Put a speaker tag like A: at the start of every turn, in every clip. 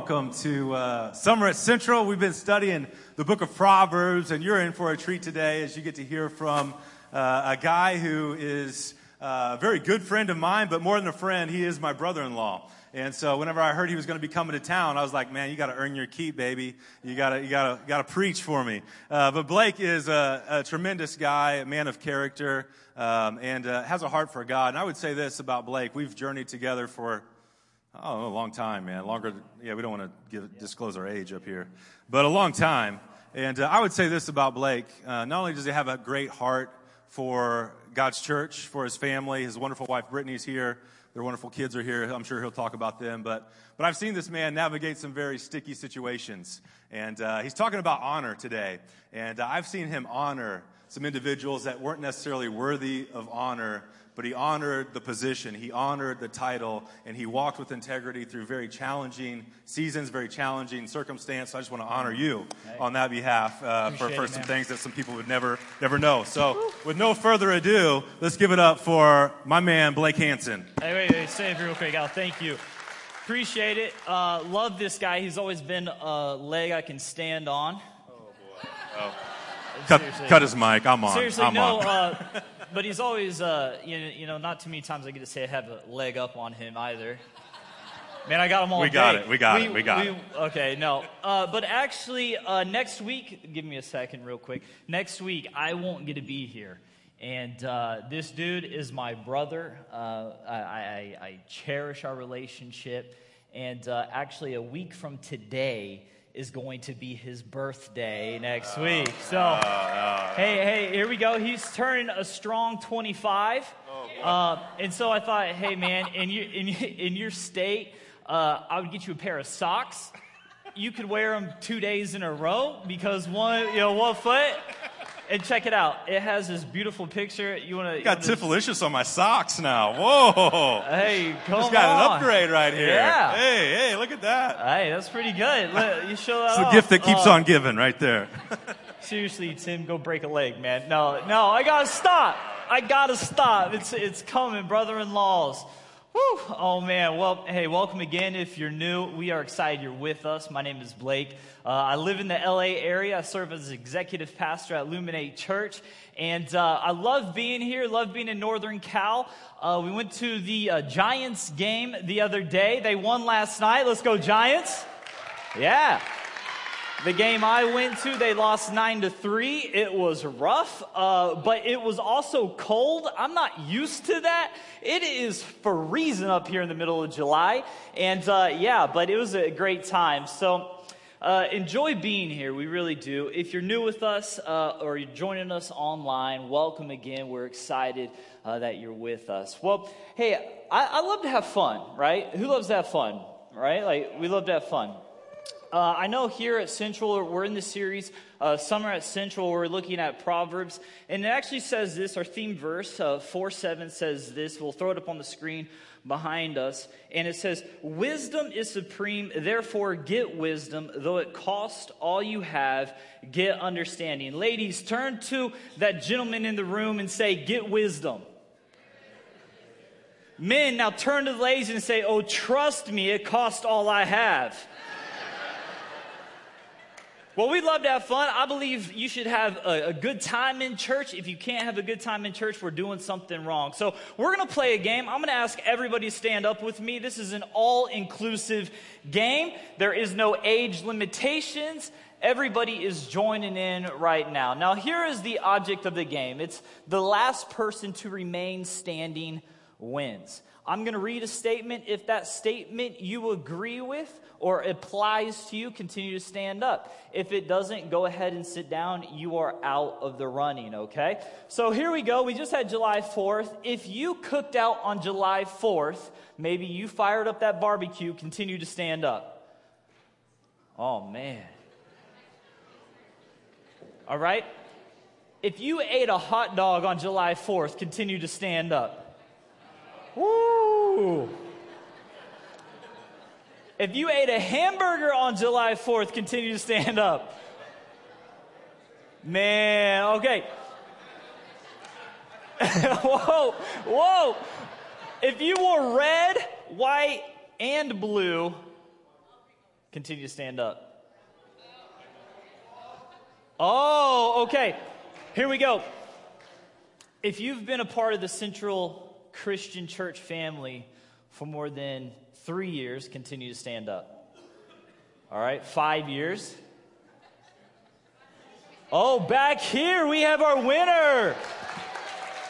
A: welcome to uh, Summer at Central. We've been studying the book of Proverbs, and you're in for a treat today as you get to hear from uh, a guy who is uh, a very good friend of mine, but more than a friend, he is my brother in law. And so whenever I heard he was going to be coming to town, I was like, man, you got to earn your keep, baby. You got to, you got to, got to preach for me. Uh, but Blake is a, a, tremendous guy, a man of character, um, and uh, has a heart for God. And I would say this about Blake. We've journeyed together for Oh, a long time, man. Longer. Yeah, we don't want to give, disclose our age up here, but a long time. And uh, I would say this about Blake: uh, not only does he have a great heart for God's church, for his family, his wonderful wife Brittany's here. Their wonderful kids are here. I'm sure he'll talk about them. But, but I've seen this man navigate some very sticky situations. And uh, he's talking about honor today. And uh, I've seen him honor some individuals that weren't necessarily worthy of honor but he honored the position, he honored the title, and he walked with integrity through very challenging seasons, very challenging circumstances. So I just want to honor you on that behalf uh, for, for some things that some people would never never know. So, with no further ado, let's give it up for my man Blake Hansen.
B: Hey, wait, wait, say it real quick, Al. Thank you. Appreciate it. Uh, love this guy. He's always been a leg I can stand on.
A: Oh boy. Oh. Cut, cut his mic. I'm on.
B: Seriously,
A: I'm
B: no.
A: On.
B: uh, but he's always, uh, you, know, you know, not too many times I get to say I have a leg up on him either. Man, I got him all
A: We
B: day.
A: got it. We got it. We got it.
B: Okay, no. Uh, but actually, uh, next week, give me a second, real quick. Next week, I won't get to be here. And uh, this dude is my brother. Uh, I, I, I cherish our relationship. And uh, actually, a week from today, is going to be his birthday next
A: oh,
B: week. So,
A: oh,
B: hey, hey, here we go. He's turning a strong 25.
A: Oh,
B: uh, and so I thought, hey, man, in your, in, in your state, uh, I would get you a pair of socks. You could wear them two days in a row because one, you know, one foot and check it out. It has this beautiful picture. You want to?
A: Got Tiffalicious on my socks now. Whoa!
B: Hey, come
A: Just got
B: on.
A: an upgrade right here.
B: Yeah.
A: Hey, hey, look at that.
B: Hey, that's pretty good. Look, you show that.
A: It's the gift that keeps
B: Uh,
A: on giving, right there.
B: Seriously, Tim, go break a leg, man. No, no, I gotta stop. I gotta stop. It's it's coming, brother-in-laws. Whew. Oh man. Well, hey, welcome again. If you're new, we are excited you're with us. My name is Blake. Uh, I live in the LA area. I serve as executive pastor at Luminate Church, and uh, I love being here. Love being in Northern Cal. Uh, we went to the uh, Giants game the other day. They won last night. Let's go Giants! Yeah. The game I went to, they lost nine to three. It was rough, uh, but it was also cold. I'm not used to that. It is freezing up here in the middle of July, and uh, yeah, but it was a great time. So. Uh, enjoy being here. We really do. If you're new with us uh, or you're joining us online, welcome again. We're excited uh, that you're with us. Well, hey, I, I love to have fun, right? Who loves to have fun, right? Like, we love to have fun. Uh, I know here at Central, we're in the series uh, Summer at Central, we're looking at Proverbs. And it actually says this, our theme verse, uh, 4 7 says this. We'll throw it up on the screen behind us. And it says, Wisdom is supreme, therefore get wisdom, though it cost all you have, get understanding. Ladies, turn to that gentleman in the room and say, Get wisdom. Men, now turn to the ladies and say, Oh, trust me, it cost all I have. Well, we'd love to have fun. I believe you should have a, a, good time in church. If you can't have a good time in church, we're doing something wrong. So, we're going to play a game. I'm going to ask everybody to stand up with me. This is an all inclusive game, there is no age limitations. Everybody is joining in right now. Now, here is the object of the game it's the last person to remain standing wins. I'm going to read a statement. If that statement you agree with or applies to you, continue to stand up. If it doesn't, go ahead and sit down. You are out of the running, okay? So here we go. We just had July 4th. If you cooked out on July 4th, maybe you fired up that barbecue, continue to stand up. Oh, man. All right? If you ate a hot dog on July 4th, continue to stand up. Woo! If you ate a hamburger on July 4th, continue to stand up. Man, okay. whoa, whoa. If you wore red, white, and blue, continue to stand up? Oh, okay. Here we go. If you've been a part of the Central Christian Church family for more than three years, continue to stand up. All right, five years. Oh, back here we have our winner.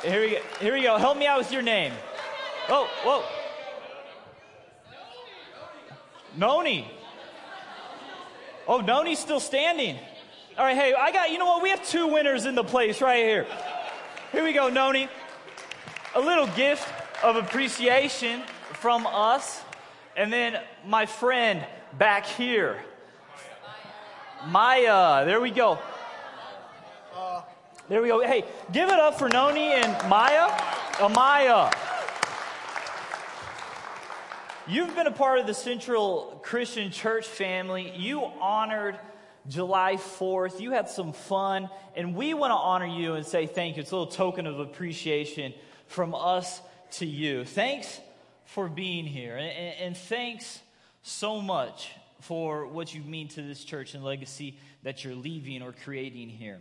B: Here we go. Here we go. Help me out with your name. Oh, whoa. Noni. Oh, Noni's still standing. All right, hey, I got, you know what? We have two winners in the place right here. Here we go, Noni. A little gift of appreciation from us. And then my friend back here, Maya. There we go. There we go. Hey, give it up for Noni and Maya. Amaya. You've been a part of the Central Christian Church family. You honored July 4th. You had some fun, and we want to honor you and say thank you. It's a little token of appreciation from us to you. Thanks for being here, and, and thanks so much for what you mean to this church and legacy that you're leaving or creating here.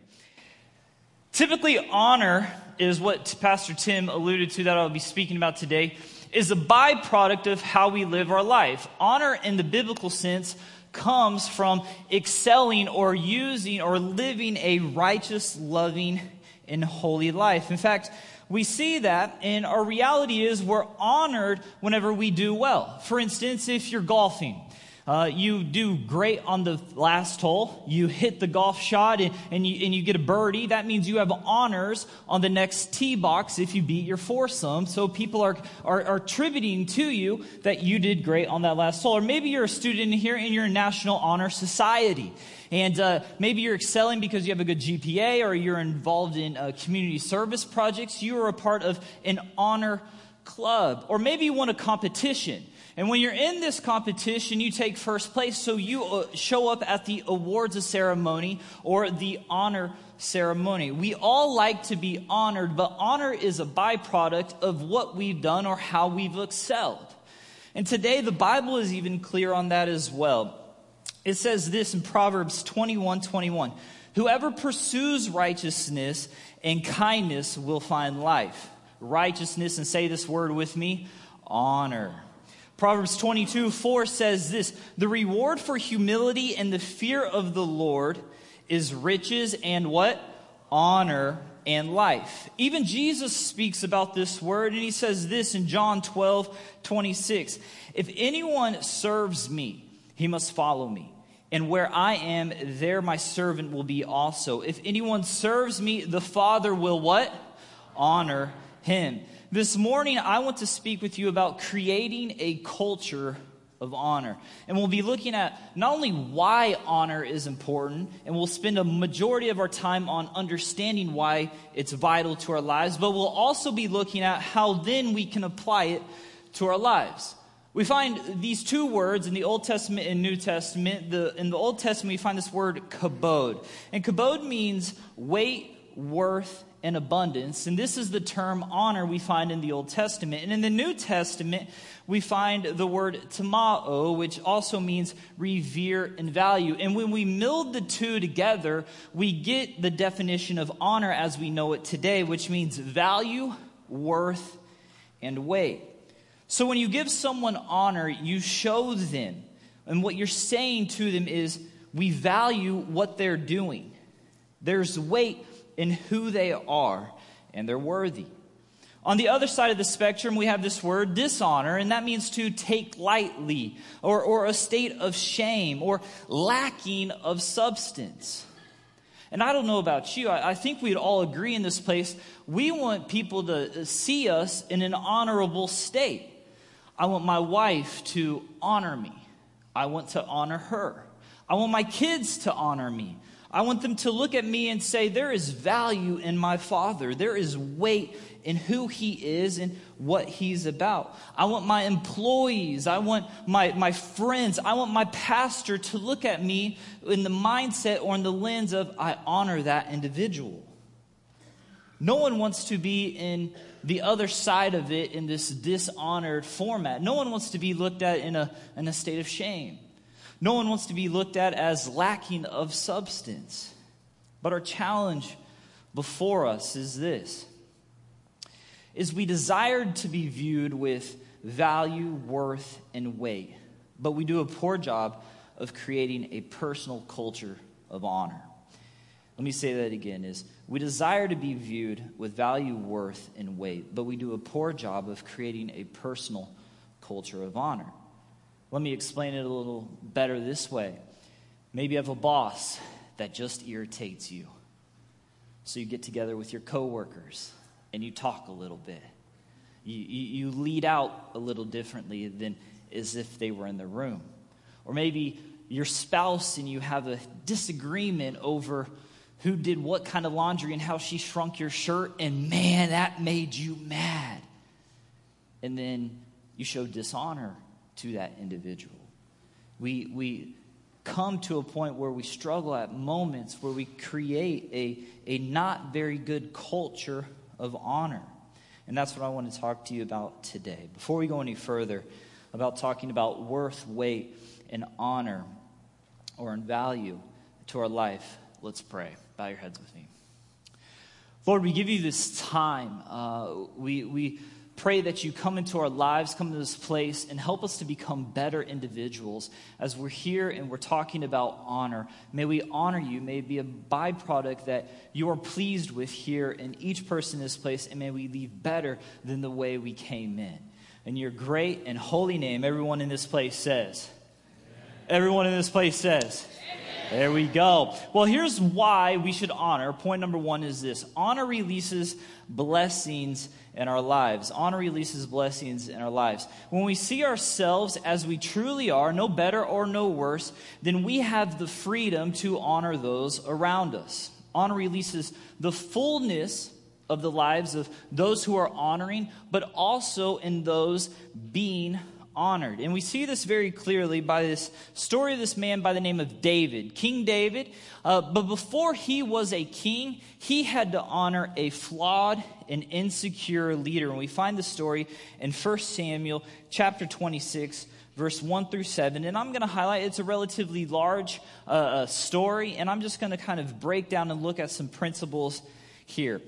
B: Typically, honor is what Pastor Tim alluded to that I'll be speaking about today, is a byproduct of how we live our life. Honor in the biblical sense comes from excelling or using or living a righteous, loving, and holy life. In fact, we see that, and our reality is we're honored whenever we do well. For instance, if you're golfing, uh, you do great on the last hole. You hit the golf shot and, and, you, and you get a birdie. That means you have honors on the next tee box if you beat your foursome. So people are, are, are attributing to you that you did great on that last hole. Or maybe you're a student here and you're in National Honor Society. And uh, maybe you're excelling because you have a good GPA or you're involved in uh, community service projects. You are a part of an honor club. Or maybe you won a competition. And when you're in this competition, you take first place, so you uh, show up at the awards ceremony or the honor ceremony. We all like to be honored, but honor is a byproduct of what we've done or how we've excelled. And today, the Bible is even clear on that as well. It says this in Proverbs 21 21. Whoever pursues righteousness and kindness will find life. Righteousness, and say this word with me honor. Proverbs 22 4 says this The reward for humility and the fear of the Lord is riches and what? Honor and life. Even Jesus speaks about this word, and he says this in John 12 26. If anyone serves me, he must follow me. And where I am, there my servant will be also. If anyone serves me, the Father will what? Honor him. This morning, I want to speak with you about creating a culture of honor. And we'll be looking at not only why honor is important, and we'll spend a majority of our time on understanding why it's vital to our lives, but we'll also be looking at how then we can apply it to our lives. We find these two words in the Old Testament and New Testament. The, in the Old Testament, we find this word kabod. And kabod means weight, worth, and abundance. And this is the term honor we find in the Old Testament. And in the New Testament, we find the word timao, which also means revere and value. And when we meld the two together, we get the definition of honor as we know it today, which means value, worth, and weight. So when you give someone honor, you show them. And what you're saying to them is, we value what they're doing. There's weight in who they are, and they're worthy. On the other side of the spectrum, we have this word dishonor, and that means to take lightly, or, or a state of shame, or lacking of substance. And I don't know about you, I, I think we'd all agree in this place, we want people to see us in an honorable state. I want my wife to honor me, I want to honor her, I want my kids to honor me. I want them to look at me and say, There is value in my father. There is weight in who he is and what he's about. I want my employees, I want my, my friends, I want my pastor to look at me in the mindset or in the lens of, I honor that individual. No one wants to be in the other side of it in this dishonored format. No one wants to be looked at in a, in a state of shame. No one wants to be looked at as lacking of substance. But our challenge before us is this is we desired to be viewed with value, worth, and weight, but we do a poor job of creating a personal culture of honor. Let me say that again is we desire to be viewed with value, worth, and weight, but we do a poor job of creating a personal culture of honor. Let me explain it a little better this way. Maybe you have a boss that just irritates you. So you get together with your coworkers and you talk a little bit. You, you, you lead out a little differently than as if they were in the room. Or maybe your spouse and you have a disagreement over who did what kind of laundry and how she shrunk your shirt, and man, that made you mad. And then you show dishonor to that individual. We, we come to a point where we struggle at moments where we create a, a not very good culture of honor. And that's what I want to talk to you about today. Before we go any further, about talking about worth, weight, and honor or in value to our life, let's pray. Bow your heads with me. Lord, we give you this time. Uh, we, we pray that you come into our lives, come to this place, and help us to become better individuals. As we're here and we're talking about honor, may we honor you. May be a byproduct that you are pleased with here in each person in this place, and may we leave better than the way we came in. In your great and holy name, everyone in this place says, Everyone in this place says, there we go. Well, here's why we should honor. Point number one is this honor releases blessings in our lives. Honor releases blessings in our lives. When we see ourselves as we truly are, no better or no worse, then we have the freedom to honor those around us. Honor releases the fullness of the lives of those who are honoring, but also in those being honored. And we see this very clearly by this story of this man by the name of David, King David. Uh, but before he was a king, he had to honor a flawed and insecure leader. And we find the story in 1 Samuel chapter 26 verse 1 through 7. And I'm going to highlight it's a relatively large uh, uh story, and I'm just going to kind of break down and look at some principles here.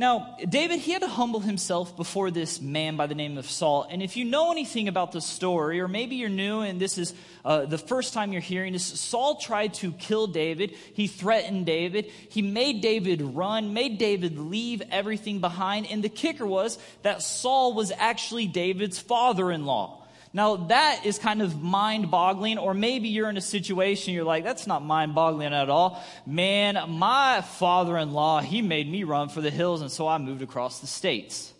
B: Now, David, he had to humble himself before this man by the name of Saul. And if you know anything about the story, or maybe you're new and this is uh, the first time you're hearing this, Saul tried to kill David. He threatened David. He made David run, made David leave everything behind. And the kicker was that Saul was actually David's father in law. Now, that is kind of mind boggling, or maybe you're in a situation you're like, that's not mind boggling at all. Man, my father in law, he made me run for the hills, and so I moved across the states.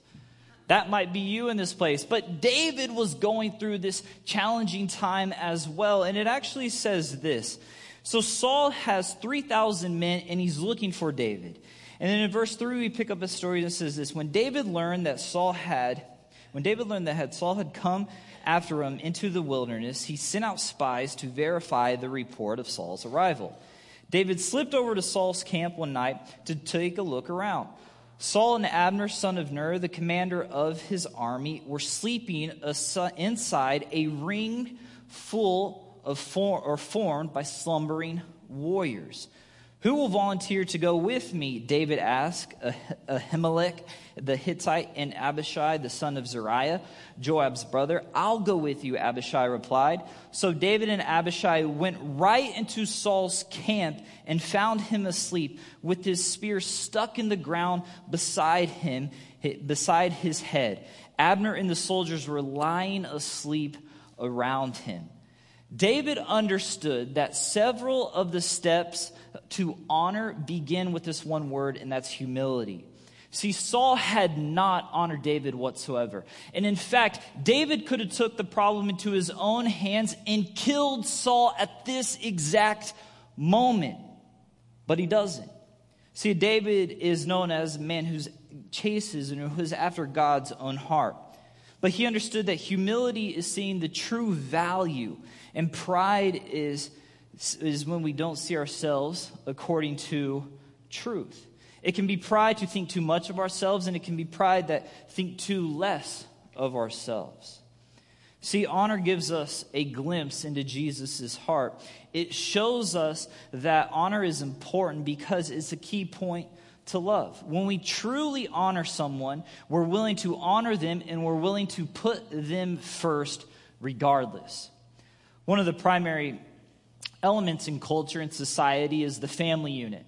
B: That might be you in this place. But David was going through this challenging time as well, and it actually says this. So Saul has 3,000 men, and he's looking for David. And then in verse 3, we pick up a story that says this When David learned that Saul had, when David learned that had Saul had come after him into the wilderness, he sent out spies to verify the report of Saul's arrival. David slipped over to Saul's camp one night to take a look around. Saul and Abner, son of Ner, the commander of his army, were sleeping inside a ring full of form, or formed by slumbering warriors. Who will volunteer to go with me? David asked Ahimelech the Hittite and Abishai, the son of Zeruiah, Joab's brother. I'll go with you, Abishai replied. So David and Abishai went right into Saul's camp and found him asleep with his spear stuck in the ground beside him, beside his head. Abner and the soldiers were lying asleep around him. David understood that several of the steps to honor begin with this one word, and that's humility. See, Saul had not honored David whatsoever. And in fact, David could have took the problem into his own hands and killed Saul at this exact moment. But he doesn't. See, David is known as a man who chases and who's after God's own heart. But he understood that humility is seeing the true value, and pride is, is when we don't see ourselves according to truth. It can be pride to think too much of ourselves, and it can be pride that think too less of ourselves. See, honor gives us a glimpse into Jesus' heart. It shows us that honor is important because it's a key point to love. When we truly honor someone, we're willing to honor them and we're willing to put them first regardless. One of the primary elements in culture and society is the family unit.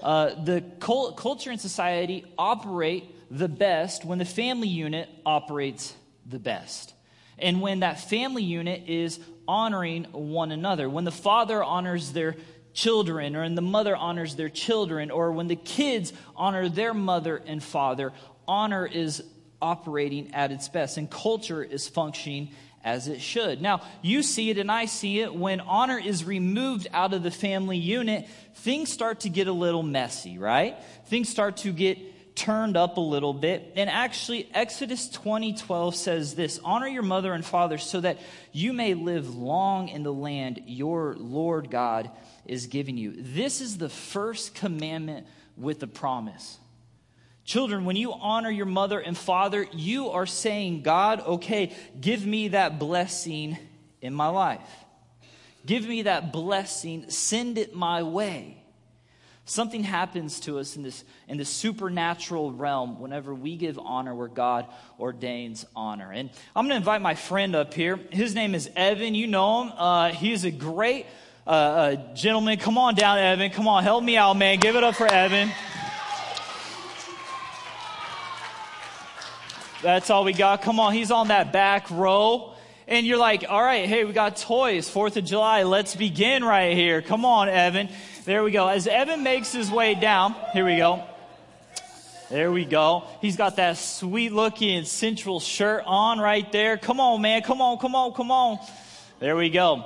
B: Uh, the culture and society operate the best when the family unit operates the best. And when that family unit is honoring one another, when the father honors their children, or when the mother honors their children, or when the kids honor their mother and father, honor is operating at its best, and culture is functioning as it should. Now, you see it and I see it. When honor is removed out of the family unit, things start to get a little messy, right? Things start to get turned up a little bit. And actually, Exodus 20:12 says this, "Honor your mother and father so that you may live long in the land your Lord God is giving you." This is the first commandment with a promise. Children, when you honor your mother and father, you are saying, God, okay, give me that blessing in my life. Give me that blessing, send it my way. Something happens to us in this, in the supernatural realm whenever we give honor where God ordains honor. And I'm going to invite my friend up here. His name is Evan. You know him. Uh, he's a great uh, uh, gentleman. Come on down, Evan. Come on, help me out, man. Give it up for Evan. That's all we got. Come on, he's on that back row. And you're like, all right, hey, we got toys, 4th of July. Let's begin right here. Come on, Evan. There we go. As Evan makes his way down, here we go. There we go. He's got that sweet looking central shirt on right there. Come on, man. Come on, come on, come on. There we go.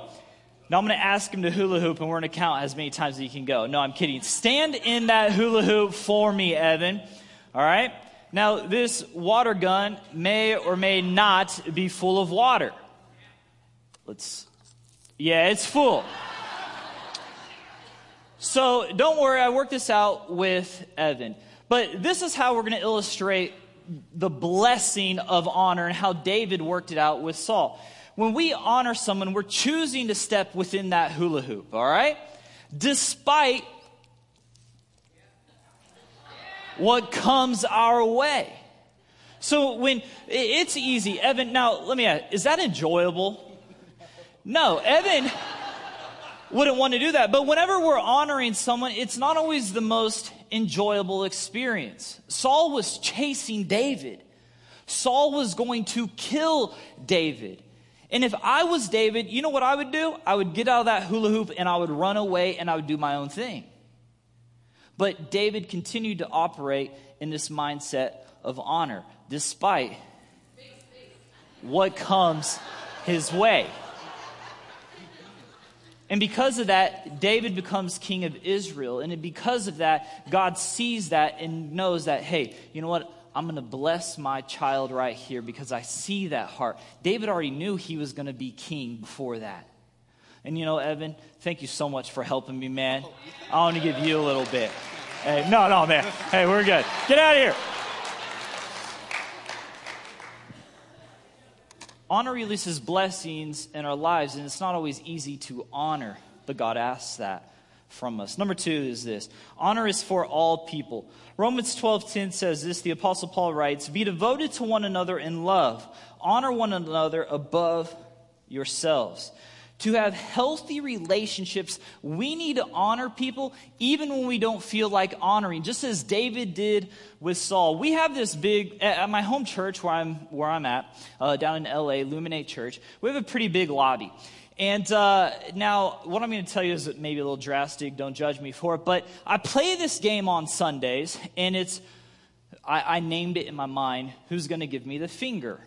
B: Now I'm going to ask him to hula hoop and we're going to count as many times as he can go. No, I'm kidding. Stand in that hula hoop for me, Evan. All right? Now, this water gun may or may not be full of water. Let's, yeah, it's full. So don't worry, I worked this out with Evan. But this is how we're going to illustrate the blessing of honor and how David worked it out with Saul. When we honor someone, we're choosing to step within that hula hoop, all right? Despite what comes our way. So when it's easy, Evan, now let me ask, is that enjoyable? No, Evan wouldn't want to do that. But whenever we're honoring someone, it's not always the most enjoyable experience. Saul was chasing David. Saul was going to kill David. And if I was David, you know what I would do? I would get out of that hula hoop and I would run away and I would do my own thing. But David continued to operate in this mindset of honor, despite what comes his way. And because of that, David becomes king of Israel. And because of that, God sees that and knows that, hey, you know what? I'm going to bless my child right here because I see that heart. David already knew he was going to be king before that. And you know, Evan, thank you so much for helping me, man. I want to give you a little bit. Hey, no, no, man. Hey, we're good. Get out of here. Honor releases blessings in our lives, and it's not always easy to honor, but God asks that from us. Number two is this honor is for all people. Romans 12:10 says this, the apostle Paul writes, "Be devoted to one another in love. Honor one another above yourselves." To have healthy relationships, we need to honor people even when we don't feel like honoring, just as David did with Saul. We have this big, at my home church where I'm, where I'm at, uh, down in LA, Illuminate Church, we have a pretty big lobby. And uh, now, what I'm going to tell you is maybe a little drastic. Don't judge me for it. But I play this game on Sundays, and it's, I, I named it in my mind, Who's Going to Give Me the Finger?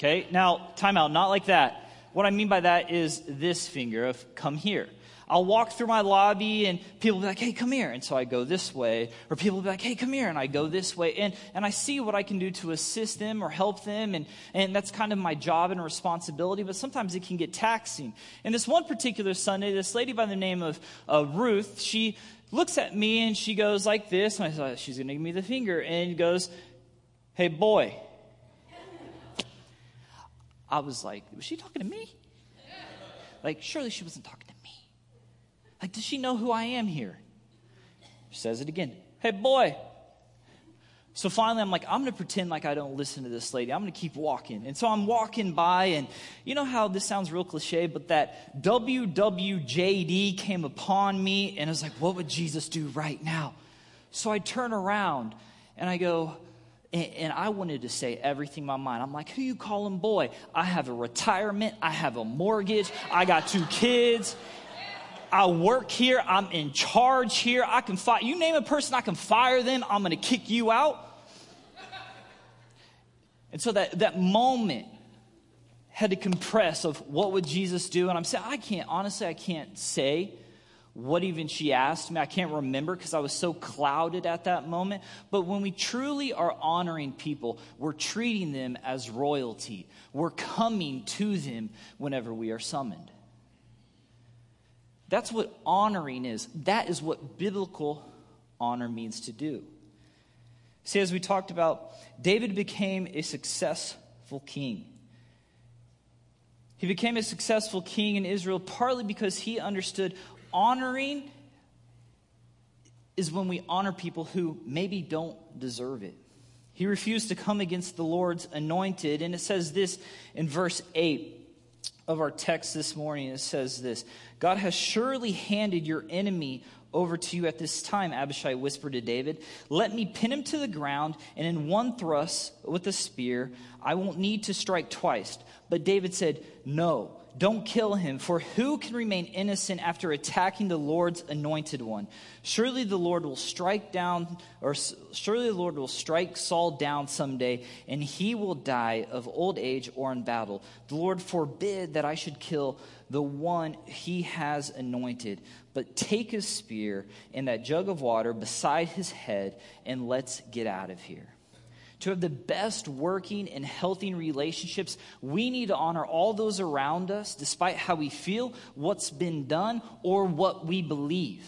B: Okay, now, time out, not like that. What I mean by that is this finger of come here. I'll walk through my lobby and people be like, hey, come here. And so I go this way. Or people be like, hey, come here. And I go this way. And, and I see what I can do to assist them or help them. And, and that's kind of my job and responsibility. But sometimes it can get taxing. And this one particular Sunday, this lady by the name of uh, Ruth, she looks at me and she goes like this. And I thought, she's going to give me the finger. And goes, hey, boy. I was like, was she talking to me? Like, surely she wasn't talking to me. Like, does she know who I am here? She says it again. Hey, boy. So finally, I'm like, I'm going to pretend like I don't listen to this lady. I'm going to keep walking. And so I'm walking by, and you know how this sounds real cliche, but that WWJD came upon me, and I was like, what would Jesus do right now? So I turn around and I go, and, I wanted to say everything in my mind. I'm like, who you calling boy? I have a retirement. I have a mortgage. I got two kids. I work here. I'm in charge here. I can fire. You name a person, I can fire them. I'm going to kick you out. And so that, that moment had to compress of what would Jesus do. And I'm saying, I can't, honestly, I can't say what even she asked me. I can't remember because I was so clouded at that moment. But when we truly are honoring people, we're treating them as royalty. We're coming to them whenever we are summoned. That's what honoring is. That is what biblical honor means to do. See, as we talked about, David became a successful king. He became a successful king in Israel partly because he understood honoring is when we honor people who maybe don't deserve it. He refused to come against the Lord's anointed. And it says this in verse 8 of our text this morning. It says this God has surely handed your enemy over to you at this time, Abishai whispered to David. Let me pin him to the ground, and in one thrust with a spear, I won't need to strike twice. But David said, No. Don't kill him, for who can remain innocent after attacking the Lord's anointed one? Surely the Lord will strike down, or surely the Lord will strike Saul down someday, and he will die of old age or in battle. The Lord forbid that I should kill the one he has anointed. But take his spear and that jug of water beside his head, and let's get out of here to have the best working and healthy relationships, we need to honor all those around us, despite how we feel, what's been done, or what we believe.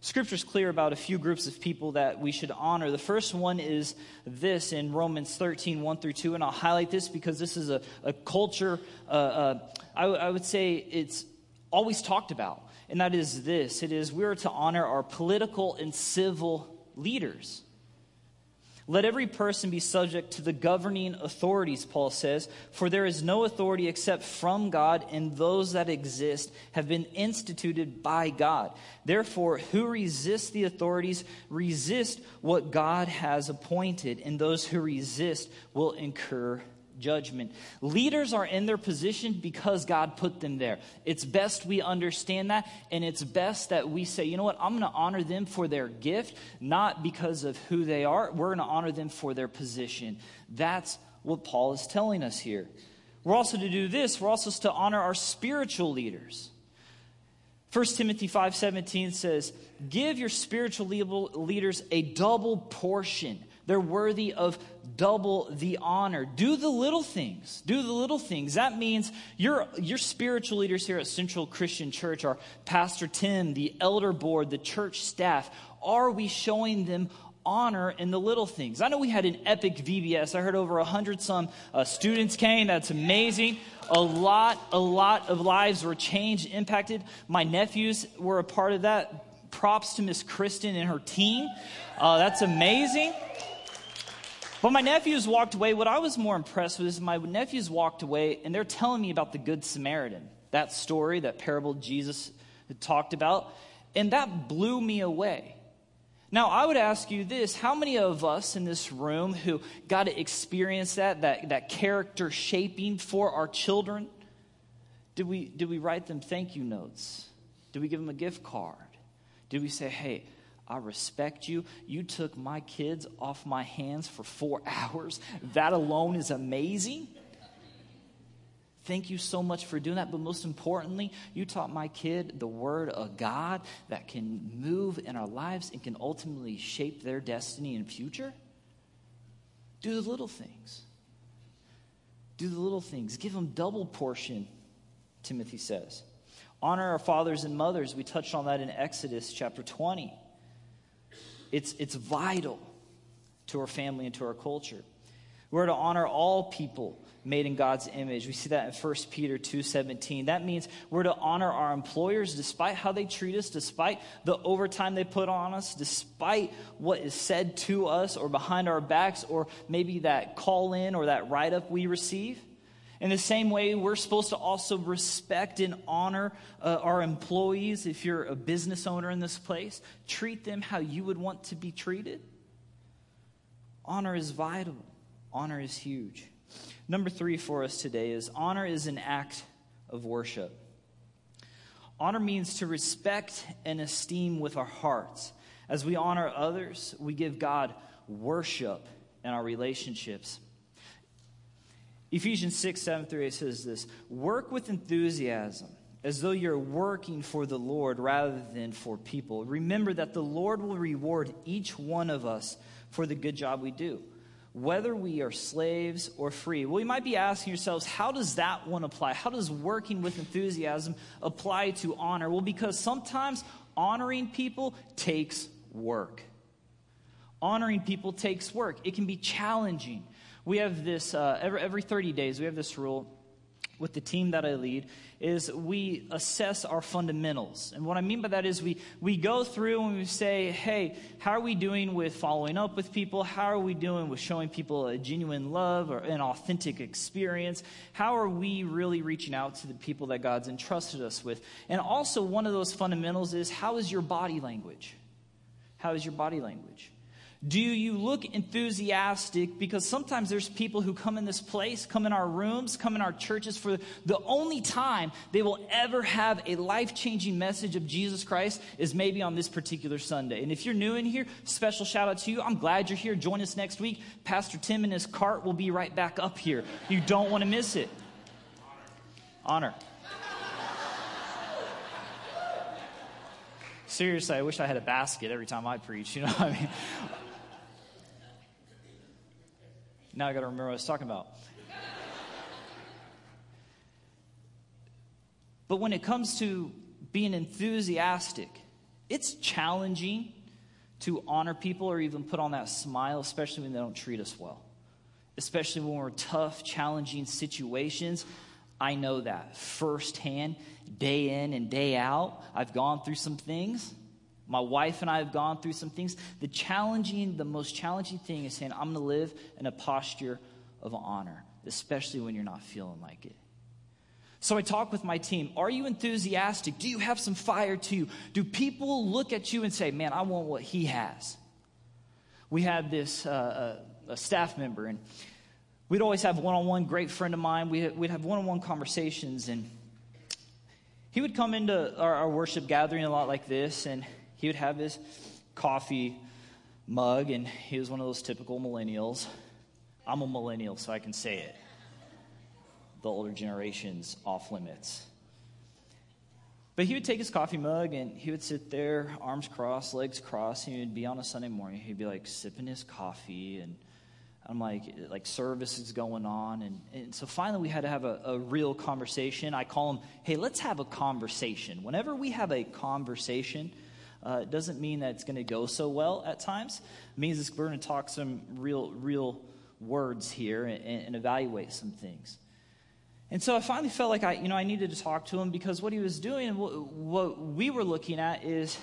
B: Scripture's clear about a few groups of people that we should honor. The first one is this in Romans 13, 1 through 2. And I'll highlight this because this is a, a culture, uh, uh, would say it's always talked about. And that is this it is we are to honor our political and civil leaders. Let every person be subject to the governing authorities, Paul says, for there is no authority except from God, and those that exist have been instituted by God. Therefore, who resists the authorities resist what God has appointed, and those who resist will incur judgment. Leaders are in their position because God put them there. It's best we understand that, and it's best that we say, you know what, I'm going to honor them for their gift, not because of who they are. We're going to honor them for their position. That's what Paul is telling us here. We're also to do this, we're also to honor our spiritual leaders. 1 Timothy 5:17 says, "Give your spiritual leaders a double portion." They're worthy of double the honor. Do the little things. Do the little things. That means your, your spiritual leaders here at Central Christian Church are Pastor Tim, the elder board, the church staff. Are we showing them honor in the little things? I know we had an epic VBS. I heard over a hundred some uh, students came. That's amazing. A lot, a lot of lives were changed, impacted. My nephews were a part of that. Props to Miss Kristen and her team. Uh, that's amazing. But my nephews walked away. What I was more impressed with is my nephews walked away and they're telling me about the Good Samaritan, that story, that parable Jesus talked about. And that blew me away. Now, I would ask you this how many of us in this room who got to experience that, that, that character shaping for our children? Did we, did we write them thank you notes? Did we give them a gift card? Did we say, hey, I respect you. You took my kids off my hands for four hours. That alone is amazing. Thank you so much for doing that. But most importantly, you taught my kid the word of God that can move in our lives and can ultimately shape their destiny and future. Do the little things. Do the little things. Give them double portion, Timothy says. Honor our fathers and mothers. We touched on that in Exodus chapter 20. It's, it's vital to our family and to our culture. We're to honor all people made in God's image. We see that in 1 Peter 2:17. That means we're to honor our employers despite how they treat us, despite the overtime they put on us, despite what is said to us or behind our backs or maybe that call in or that write up we receive. In the same way, we're supposed to also respect and honor uh, our employees. If you're a business owner in this place, treat them how you would want to be treated. Honor is vital, honor is huge. Number three for us today is honor is an act of worship. Honor means to respect and esteem with our hearts. As we honor others, we give God worship in our relationships. Ephesians 6, 7 through 8 says this Work with enthusiasm as though you're working for the Lord rather than for people. Remember that the Lord will reward each one of us for the good job we do, whether we are slaves or free. Well, you might be asking yourselves, how does that one apply? How does working with enthusiasm apply to honor? Well, because sometimes honoring people takes work. Honoring people takes work. It can be challenging we have this uh, every, every 30 days we have this rule with the team that I lead is we assess our fundamentals. And what I mean by that is we, we go through and we say, hey, how are we doing with following up with people? How are we doing with showing people a genuine love or an authentic experience? How are we really reaching out to the people that God's entrusted us with? And also, one of those fundamentals is how is your body language? How is your body language? Do you look enthusiastic? Because sometimes there's people who come in this place, come in our rooms, come in our churches for the only time they will ever have a life changing message of Jesus Christ is maybe on this particular Sunday. And if you're new in here, special shout out to you. I'm glad you're here. Join us next week. Pastor Tim and his cart will be right back up here. You don't want to miss it. Honor. Seriously, I wish I had a basket every time I preach. You know what I mean? Now I got to remember what I was talking about. but when it comes to being enthusiastic, it's challenging to honor people or even put on that smile, especially when they don't treat us well. Especially when we're tough, challenging situations. I know that firsthand, day in and day out. I've gone through some things. My wife and I have gone through some things. The challenging, the most challenging thing is saying, I'm going to live in a posture of honor, especially when you're not feeling like it. So I talk with my team. Are you enthusiastic? Do you have some fire to you? Do people look at you and say, man, I want what he has? We had this uh, a, a staff member, and we'd always have one on one, great friend of mine. We'd have one on one conversations, and he would come into our, our worship gathering a lot like this, and he would have his coffee mug, and he was one of those typical millennials. I'm a millennial, so I can say it. The older generation's off limits. But he would take his coffee mug and he would sit there, arms crossed, legs crossed. and He would be on a Sunday morning. He'd be like sipping his coffee, and I'm like, like service is going on, and, and so finally we had to have a, a real conversation. I call him, hey, let's have a conversation. Whenever we have a conversation, uh, it doesn't mean that it's going to go so well at times. It means we're going to talk some real, real words here and, and evaluate some things. And so I finally felt like I, you know, I needed to talk to him because what he was doing what, what we were looking at is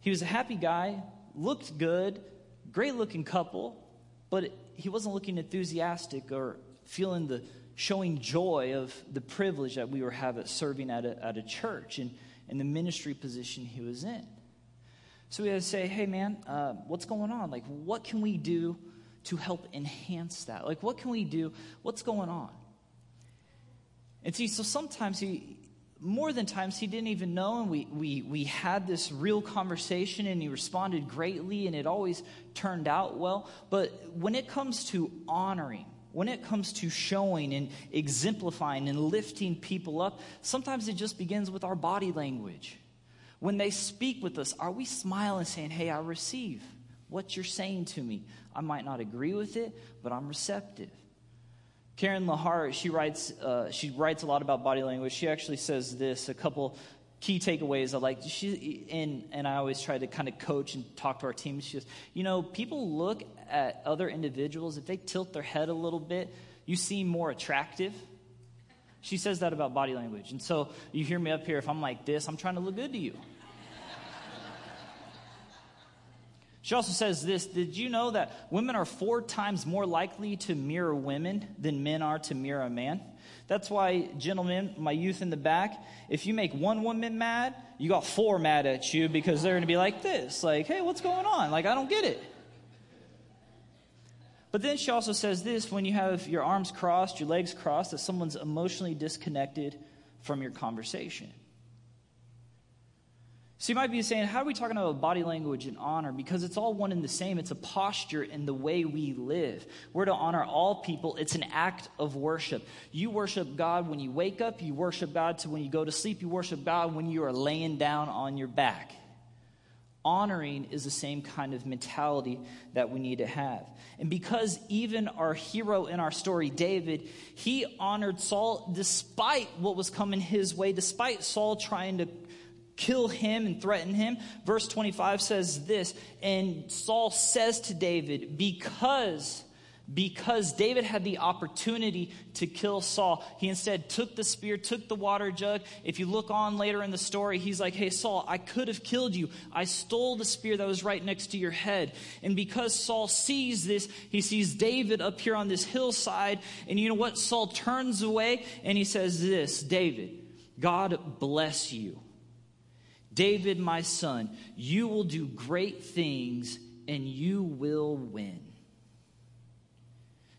B: he was a happy guy, looked good, great looking couple, but he wasn't looking enthusiastic or feeling the showing joy of the privilege that we were having serving at a, at a church. And and the ministry position he was in. So we had to say, hey, man, uh, what's going on? Like, what can we do to help enhance that? Like, what can we do? What's going on? And see, so sometimes he, more than times, he didn't even know, and we, we, we had this real conversation, and he responded greatly, and it always turned out well. But when it comes to honoring, when it comes to showing and exemplifying and lifting people up, sometimes it just begins with our body language. When they speak with us, are we smiling saying, Hey, I receive what you're saying to me? I might not agree with it, but I'm receptive. Karen LaHart, she writes, uh, she writes a lot about body language. She actually says this a couple key takeaways I like she and and I always try to kind of coach and talk to our team. She goes, you know, people look at other individuals if they tilt their head a little bit, you seem more attractive. She says that about body language. And so you hear me up here if I'm like this, I'm trying to look good to you. She also says this Did you know that women are four times more likely to mirror women than men are to mirror a man? That's why, gentlemen, my youth in the back, if you make one woman mad, you got four mad at you because they're going to be like this like, hey, what's going on? Like, I don't get it. But then she also says this when you have your arms crossed, your legs crossed, that someone's emotionally disconnected from your conversation. So you might be saying, how are we talking about body language and honor? Because it's all one and the same. It's a posture in the way we live. We're to honor all people. It's an act of worship. You worship God when you wake up. You worship God to when you go to sleep. You worship God when you are laying down on your back. Honoring is the same kind of mentality that we need to have. And because even our hero in our story, David, he honored Saul despite what was coming his way, despite Saul trying to kill him and threaten him. Verse 25 says this, and Saul says to David, because because David had the opportunity to kill Saul, he instead took the spear, took the water jug. If you look on later in the story, he's like, Hey, Saul, I could have killed you. I stole the spear that was right next to your head. And because Saul sees this, he sees David up here on this hillside. And you know what? Saul turns away and he says this David, God bless you. David, my son, you will do great things and you will win.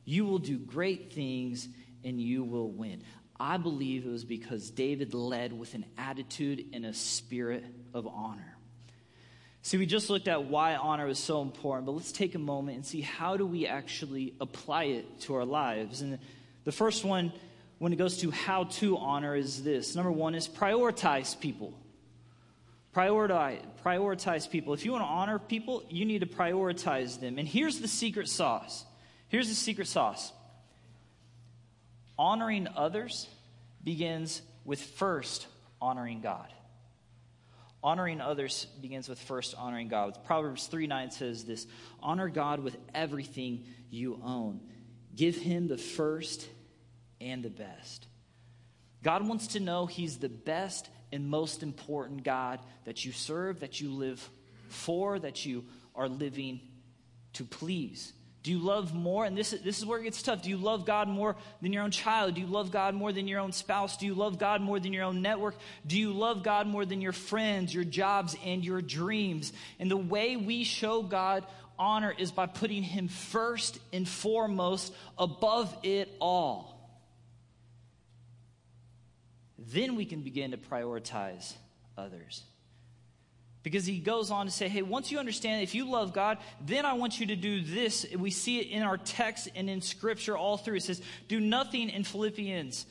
B: You will do great things and you will win. I believe it was because David led with an attitude and a spirit of honor. See, we just looked at why honor is so important, but let's take a moment and see how do we actually apply it to our lives. And the first one, when it goes to how to honor, is this. Number one is prioritize people. Prioritize, prioritize people. If you want to honor people, you need to prioritize them. And here's the secret sauce. Here's the secret sauce. Honoring others begins with first honoring God. Honoring others begins with first honoring God. Proverbs 3 9 says this Honor God with everything you own, give him the first and the best. God wants to know he's the best and most important God that you serve, that you live for, that you are living to please? Do you love more? And this, this is where it gets tough. Do you love God more than your own child? Do you love God more than your own spouse? Do you love God more than your own network? Do you love God more than your friends, your jobs, and your dreams? And the way we show God honor is by putting Him first and foremost above it all then we can begin to prioritize others. Because he goes on to say, hey, once you understand, if you love God, then I want you to do this. We see it in our text and in scripture all through. It says, do nothing in Philippians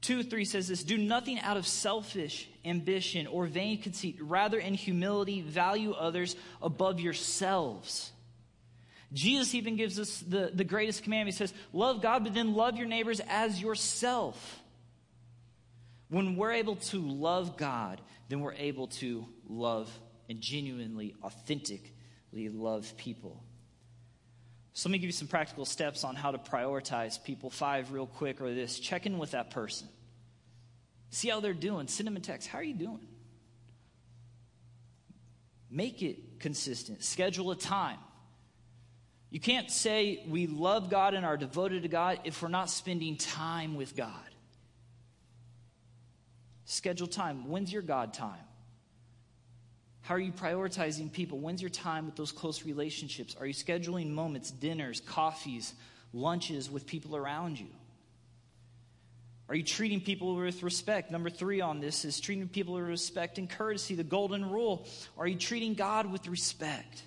B: 2 3 says this do nothing out of selfish ambition or vain conceit. Rather, in humility, value others above yourselves. Jesus even gives us the, the greatest commandment. He says, love God, but then love your neighbors as yourself. When we're able to love God, then we're able to love and genuinely, authentically love people. So let me give you some practical steps on how to prioritize people. Five, real quick, or this check in with that person. See how they're doing. Send them a text. How are you doing? Make it consistent. Schedule a time. You can't say we love God and are devoted to God if we're not spending time with God. Schedule time. When's your God time? How are you prioritizing people? When's your time with those close relationships? Are you scheduling moments, dinners, coffees, lunches with people around you? Are you treating people with respect? Number three on this is treating people with respect and courtesy, the golden rule. Are you treating God with respect?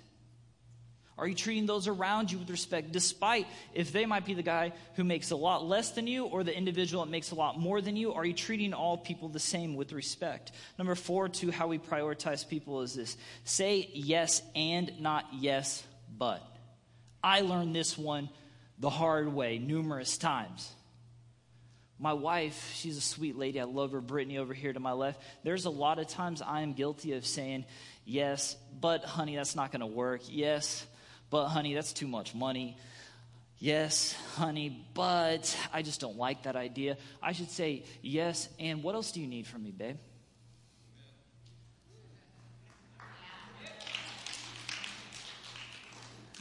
B: Are you treating those around you with respect, despite if they might be the guy who makes a lot less than you or the individual that makes a lot more than you? Are you treating all people the same with respect? Number four, to how we prioritize people is this say yes and not yes, but. I learned this one the hard way numerous times. My wife, she's a sweet lady. I love her. Brittany over here to my left. There's a lot of times I am guilty of saying, Yes, but honey, that's not going to work. Yes, but honey, that's too much money. Yes, honey, but I just don't like that idea. I should say, Yes, and what else do you need from me, babe?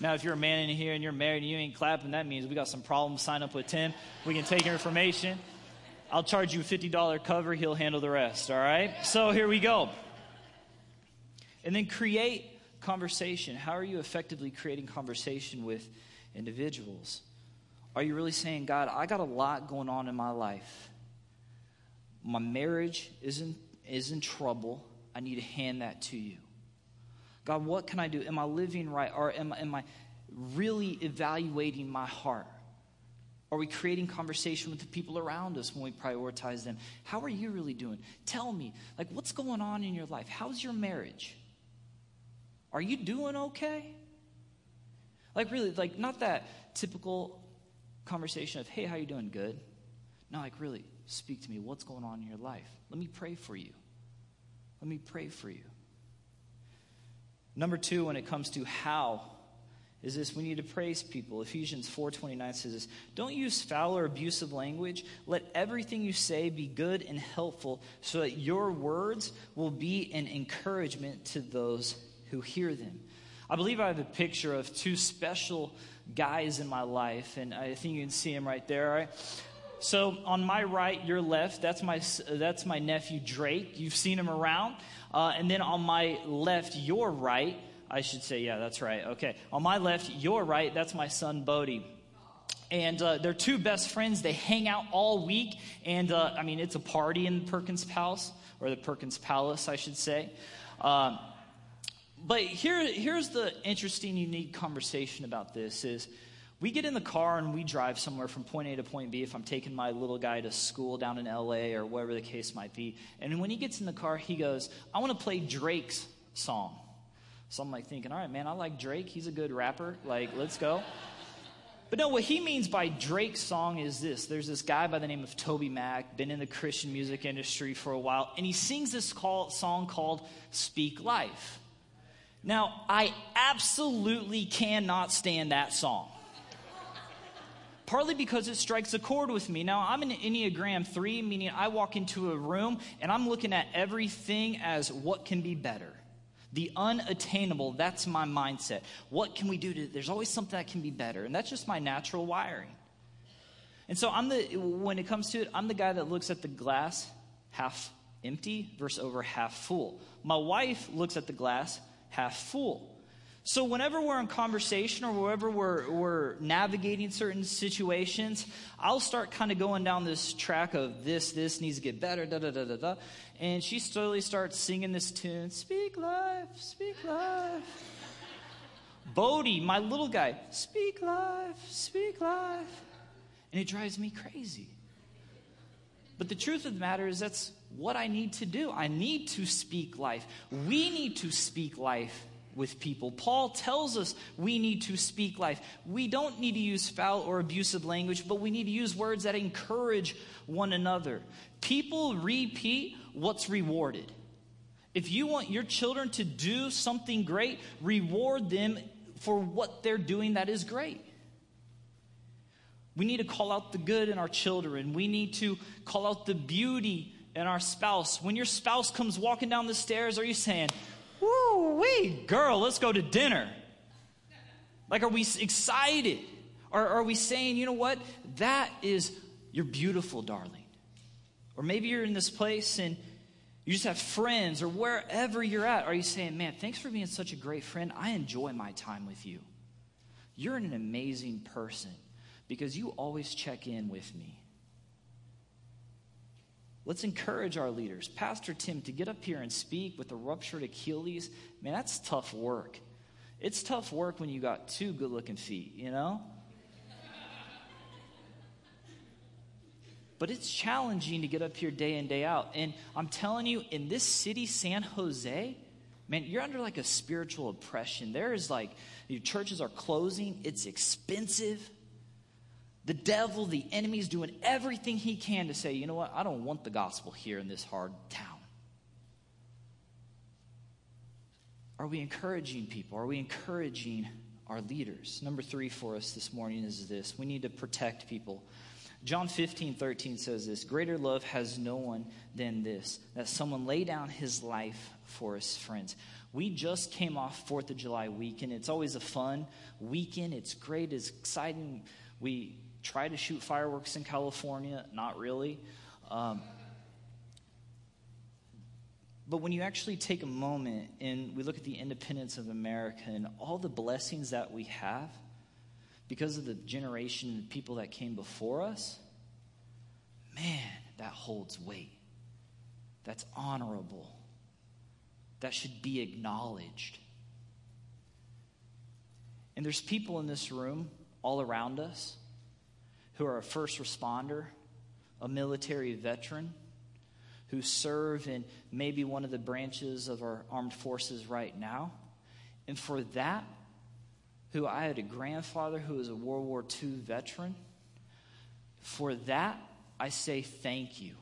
B: Now, if you're a man in here and you're married and you ain't clapping, that means we got some problems. Sign up with Tim. We can take your information. I'll charge you a $50 cover. He'll handle the rest, all right? So here we go. And then create conversation. How are you effectively creating conversation with individuals? Are you really saying, God, I got a lot going on in my life? My marriage is in, is in trouble. I need to hand that to you. God, what can I do? Am I living right? Or am, am I really evaluating my heart? Are we creating conversation with the people around us when we prioritize them? How are you really doing? Tell me, like, what's going on in your life? How's your marriage? Are you doing okay? Like, really, like, not that typical conversation of, hey, how you doing? Good. No, like, really, speak to me. What's going on in your life? Let me pray for you. Let me pray for you. Number two, when it comes to how, is this we need to praise people. Ephesians 4:29 says this, "Don't use foul or abusive language. Let everything you say be good and helpful, so that your words will be an encouragement to those who hear them." I believe I have a picture of two special guys in my life, and I think you can see them right there. Right? So on my right, your left, that's my that's my nephew Drake. You've seen him around. Uh, and then on my left, your right, I should say, yeah, that's right. Okay. On my left, your right, that's my son Bodie. And uh, they're two best friends. They hang out all week. And uh, I mean, it's a party in Perkins Palace, or the Perkins Palace, I should say. Um, but here, here's the interesting, unique conversation about this is we get in the car and we drive somewhere from point A to point B if I'm taking my little guy to school down in LA or wherever the case might be. And when he gets in the car, he goes, I want to play Drake's song. So I'm like thinking, all right, man, I like Drake. He's a good rapper. Like, let's go. But no, what he means by Drake's song is this. There's this guy by the name of TobyMac, been in the Christian music industry for a while, and he sings this call, song called Speak Life. Now, I absolutely cannot stand that song partly because it strikes a chord with me. Now, I'm an Enneagram 3, meaning I walk into a room and I'm looking at everything as what can be better. The unattainable, that's my mindset. What can we do to, there's always something that can be better. And that's just my natural wiring. And so I'm the, when it comes to it, I'm the guy that looks at the glass half empty versus over half full. My wife looks at the glass half full. So, whenever we're in conversation or wherever we're, we're navigating certain situations, I'll start kind of going down this track of this, this needs to get better, da da da da da. And she slowly starts singing this tune Speak life, speak life. Bodie, my little guy, speak life, speak life. And it drives me crazy. But the truth of the matter is, that's what I need to do. I need to speak life. We need to speak life with people. Paul tells us we need to speak life. We don't need to use foul or abusive language, but we need to use words that encourage one another. People repeat what's rewarded. If you want your children to do something great, reward them for what they're doing that is great. We need to call out the good in our children. We need to call out the beauty in our spouse. When your spouse comes walking down the stairs, are you saying, Woo wee, girl, let's go to dinner. Like, are we excited? Or are we saying, you know what? That is, you're beautiful, darling. Or maybe you're in this place and you just have friends or wherever you're at. Are you saying, man, thanks for being such a great friend? I enjoy my time with you. You're an amazing person because you always check in with me. Let's encourage our leaders. Pastor Tim, to get up here and speak with a ruptured Achilles, man, that's tough work. It's tough work when you got two good looking feet, you know? but it's challenging to get up here day in, day out. And I'm telling you, in this city, San Jose, man, you're under like a spiritual oppression. There is like, your churches are closing, it's expensive. The devil, the enemy's doing everything he can to say, you know what, I don't want the gospel here in this hard town. Are we encouraging people? Are we encouraging our leaders? Number three for us this morning is this we need to protect people. John 15, 13 says this Greater love has no one than this, that someone lay down his life for his friends. We just came off 4th of July weekend. It's always a fun weekend. It's great, it's exciting. We try to shoot fireworks in California, not really. Um, but when you actually take a moment and we look at the independence of America and all the blessings that we have because of the generation of people that came before us, man, that holds weight. That's honorable. That should be acknowledged. And there's people in this room all around us who are a first responder, a military veteran, who serve in maybe one of the branches of our armed forces right now. And for that, who I had a grandfather who was a World War II veteran, for that, I say thank you.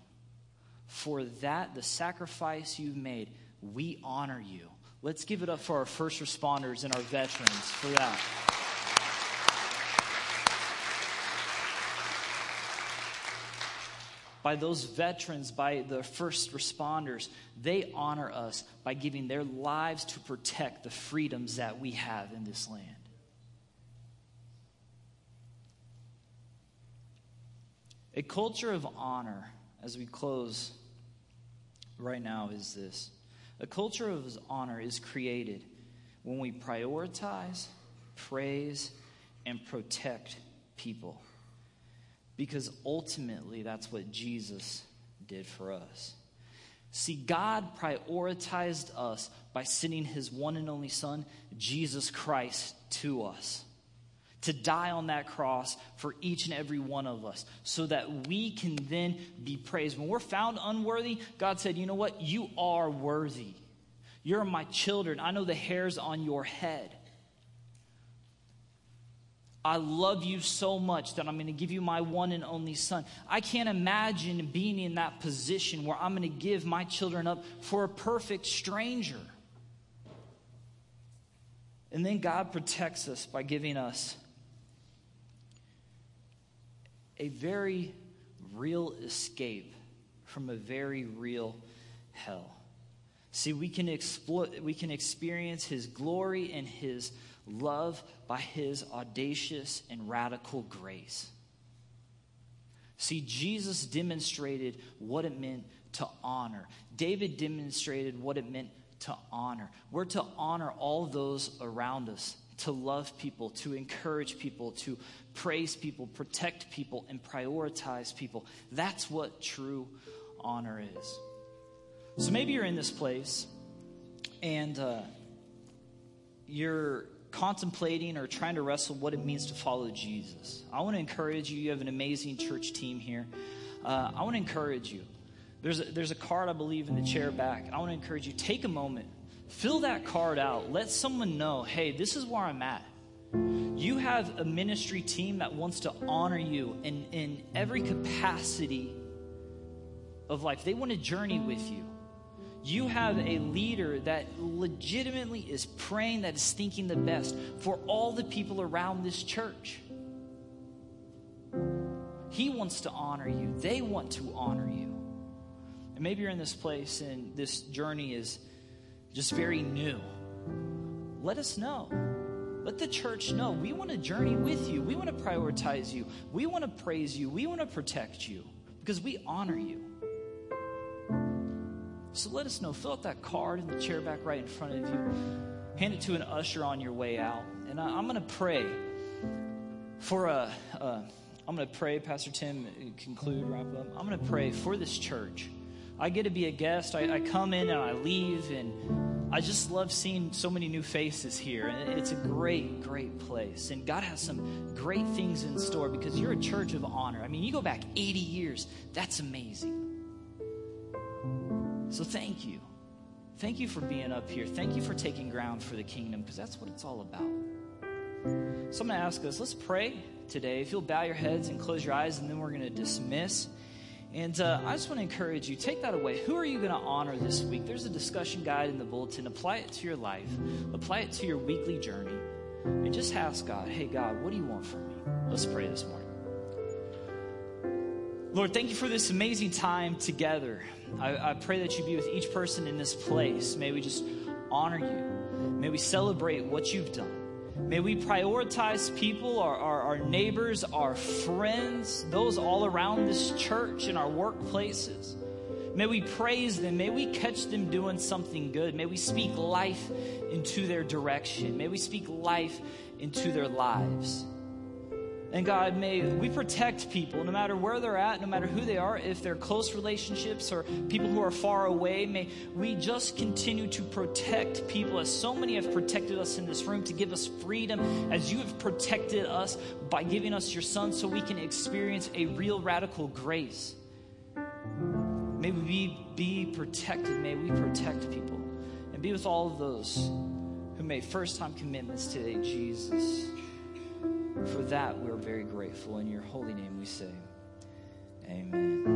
B: For that, the sacrifice you've made, we honor you. Let's give it up for our first responders and our veterans for that. By those veterans, by the first responders. They honor us by giving their lives to protect the freedoms that we have in this land. A culture of honor, as we close right now, is this. A culture of honor is created when we prioritize, praise, and protect people because ultimately that's what Jesus did for us. See, God prioritized us by sending his one and only Son, Jesus Christ, to us to die on that cross for each and every one of us so that we can then be praised. When we're found unworthy, God said, You know what? You are worthy. You're my children. I know the hairs on your head. I love you so much that I'm going to give you my one and only son. I can't imagine being in that position where I'm going to give my children up for a perfect stranger. And then God protects us by giving us a very real escape from a very real hell. See, we can we can experience his glory and his love by his audacious and radical grace. See, Jesus demonstrated what it meant to honor. David demonstrated what it meant to honor. We're to honor all those around us, to love people, to encourage people, to praise people, protect people, and prioritize people. That's what true honor is. So maybe you're in this place and uh, you're contemplating or trying to wrestle what it means to follow Jesus, I want to encourage you. You have an amazing church team here. Uh, I want to encourage you. There's a, there's a card, I believe, in the chair back. I want to encourage you. Take a moment, fill that card out. Let someone know, hey, this is where I'm at. You have a ministry team that wants to honor you in, in every capacity of life. They want to journey with you you have a leader that legitimately is praying, that is thinking the best for all the people around this church. He wants to honor you, they want to honor you. And maybe you're in this place and this journey is just very new. Let us know. Let the church know. We want to journey with you. We want to prioritize you. We want to praise you. We want to protect you because we honor you. So let us know. Fill out that card in the chair back right in front of you. Hand it to an usher on your way out. And I, am going to pray for a. Uh, I'm going to pray, Pastor Tim, conclude, wrap up. I'm going to pray for this church. I get to be a guest. I, I come in and I leave, and I just love seeing so many new faces here. And it's a great, great place. And God has some great things in store because you're a church of honor. I mean, you go back 80 years, that's amazing. So thank you. Thank you for being up here. Thank you for taking ground for the kingdom because that's what it's all about. So I'm going to ask us let's pray today. If you'll bow your heads and close your eyes, and then we're going to dismiss. And uh, I just want to encourage you take that away. Who are you going to honor this week? There's a discussion guide in the bulletin. Apply it to your life, apply it to your weekly journey, and just ask God, hey, God, what do you want from me? Let's pray this morning. Lord, thank you for this amazing time together. I, I pray that you be with each person in this place. May we just honor you. May we celebrate what you've done. May we prioritize people, our, our, our, neighbors, our friends, those all around this church and our workplaces. May we praise them. May we catch them doing something good. May we speak life into their direction. May we speak life into their lives. And God, may we protect people no matter where they're at, no matter who they are, if they're close relationships or people who are far away. May we just continue to protect people as so many have protected us in this room to give us freedom as you have protected us by giving us your son so we can experience a real radical grace. May we be protected. May we protect people and be with all of those who made first time commitments today, Jesus. For that, we're very grateful. In your holy name we say, Amen.